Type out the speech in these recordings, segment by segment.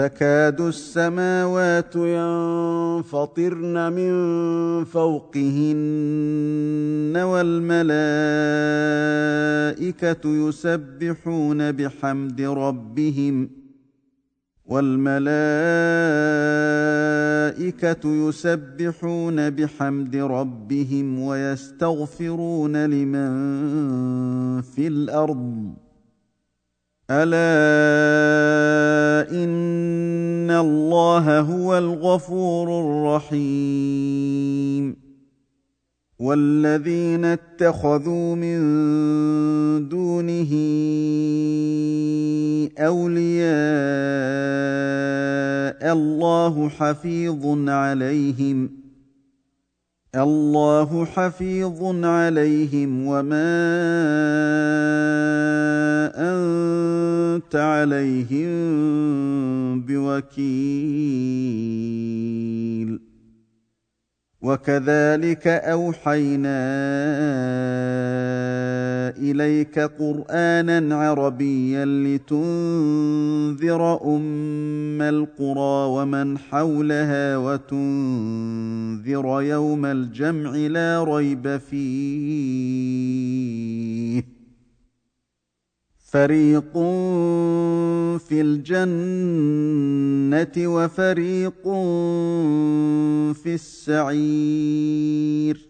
تكاد السماوات ينفطرن من فوقهن والملائكة يسبحون بحمد ربهم والملائكة يسبحون بحمد ربهم ويستغفرون لمن في الأرض. ألا الله هو الغفور الرحيم والذين اتخذوا من دونه اولياء الله حفيظ عليهم الله حفيظ عليهم وما انت عليهم بوكيل وكذلك اوحينا إليك قرآنا عربيا لتنذر أم القرى ومن حولها وتنذر يوم الجمع لا ريب فيه. فريق في الجنة وفريق في السعير.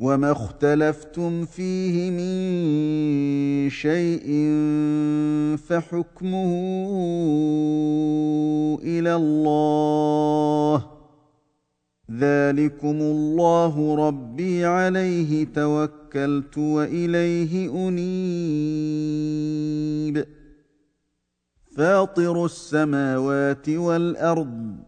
وما اختلفتم فيه من شيء فحكمه إلى الله ذلكم الله ربي عليه توكلت واليه انيب فاطر السماوات والارض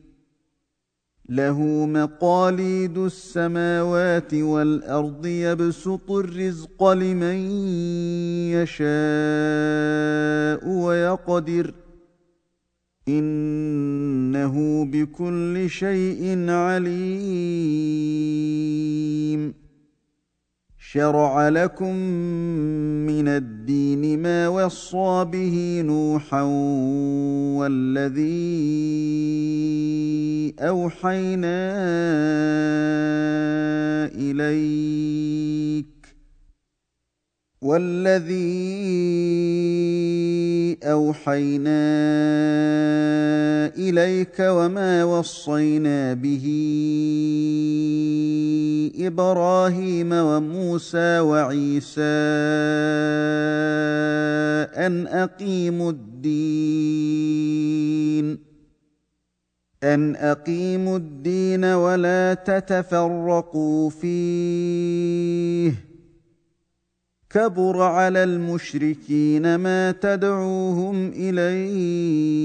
له مقاليد السماوات والأرض يبسط الرزق لمن يشاء ويقدر. إنه بكل شيء عليم. شرع لكم من الدين ما وصى به نوحا والذي أوحينا إليك والذي أوحينا إليك وما وصينا به إبراهيم وموسى وعيسى أن أقيموا الدين ان اقيموا الدين ولا تتفرقوا فيه كبر على المشركين ما تدعوهم اليه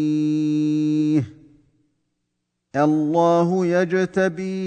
الله يجتبي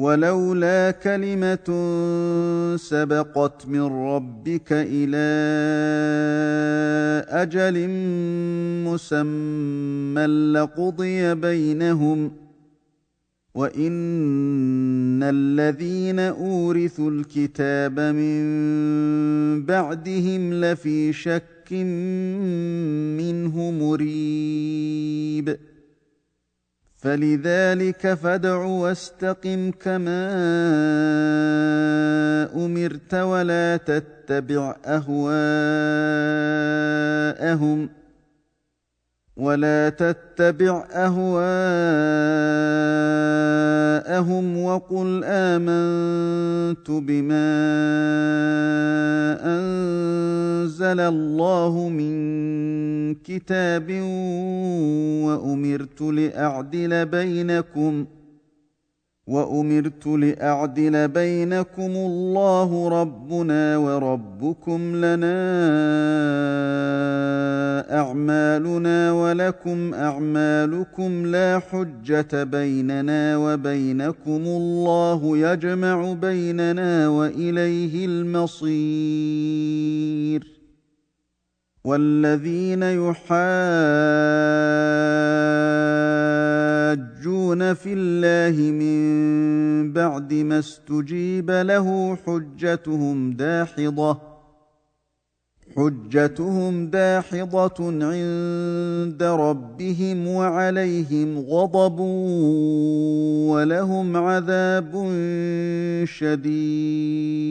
ولولا كلمة سبقت من ربك إلى أجل مسمى لقضي بينهم وإن الذين أورثوا الكتاب من بعدهم لفي شك منه مريب فلذلك فادع واستقم كما أمرت ولا تتبع أهواءهم. ولا تتبع أهواءهم وقل آمنت بما أنزل الله من كتاب وأمرت لأعدل بينكم ۖ وأمرت لأعدل بينكم الله ربنا وربكم لنا أعمالنا ولكم أعمالكم لا حجة بيننا وبينكم الله يجمع بيننا وإليه المصير والذين يحاجون في الله من بعد ما استجيب له حجتهم داحضه حجتهم داحضه عند ربهم وعليهم غضب ولهم عذاب شديد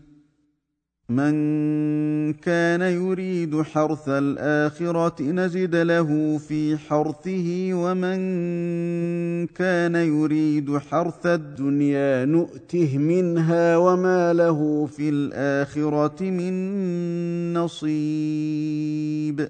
من كان يريد حرث الآخرة نزد له في حرثه ومن كان يريد حرث الدنيا نؤته منها وما له في الآخرة من نصيب.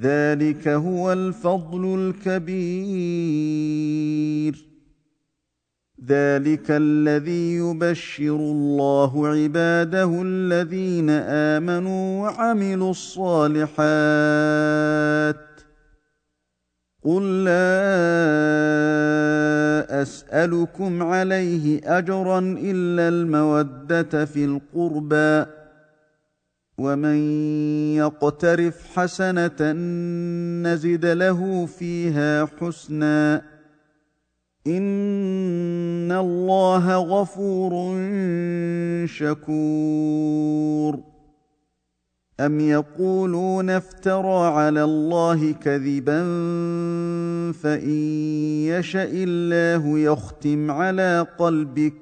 ذلك هو الفضل الكبير. ذلك الذي يبشر الله عباده الذين آمنوا وعملوا الصالحات. قل لا أسألكم عليه أجرا إلا المودة في القربى. ومن يقترف حسنه نزد له فيها حسنا ان الله غفور شكور. ام يقولون افترى على الله كذبا فان يشا الله يختم على قلبك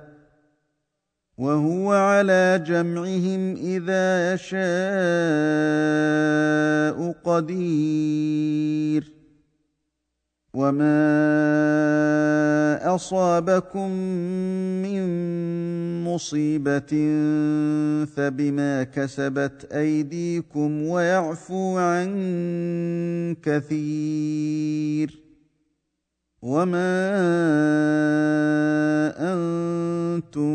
وهو على جمعهم إذا يشاء قدير. وما اصابكم من مصيبه فبما كسبت ايديكم ويعفو عن كثير. وما أنتم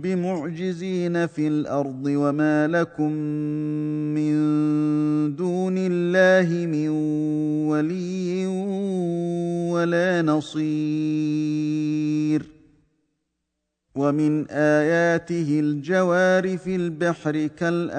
بمعجزين في الأرض وما لكم من دون الله من ولي ولا نصير ومن اياته الجوار في البحر كالاعلام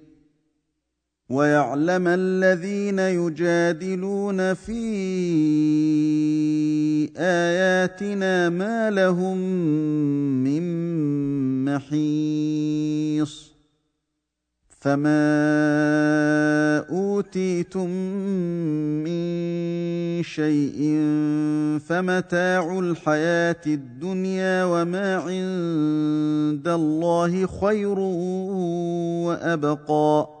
ويعلم الذين يجادلون في آياتنا ما لهم من محيص فما أوتيتم من شيء فمتاع الحياة الدنيا وما عند الله خير وأبقى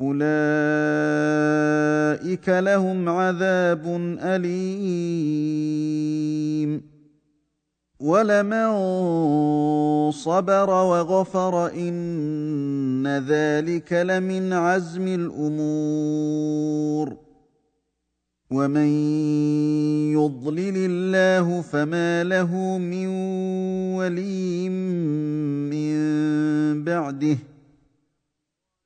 اولئك لهم عذاب اليم ولمن صبر وغفر ان ذلك لمن عزم الأمور ومن يضلل الله فما له من ولي من بعده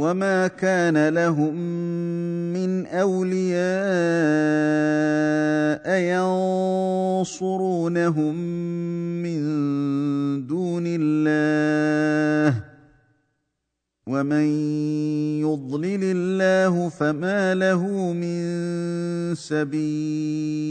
وما كان لهم من اولياء ينصرونهم من دون الله ومن يضلل الله فما له من سبيل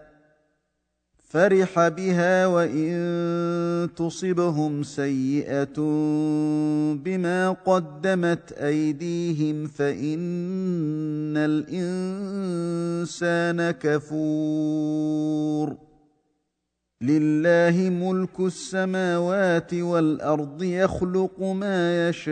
فرح بها وإن تصبهم سيئة بما قدمت أيديهم فإن الإنسان كفور. لله ملك السماوات والأرض يخلق ما يشاء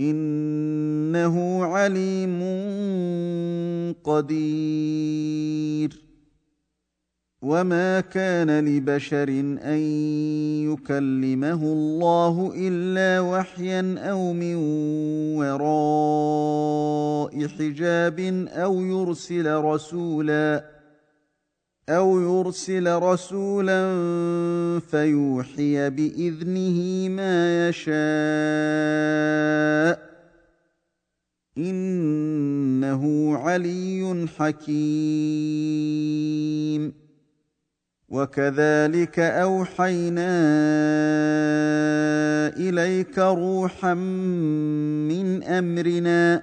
إنه عليم قدير. وما كان لبشر أن يكلمه الله إلا وحيا أو من وراء حجاب أو يرسل رسولا أو يرسل رسولا فيوحي باذنه ما يشاء انه علي حكيم وكذلك اوحينا اليك روحا من امرنا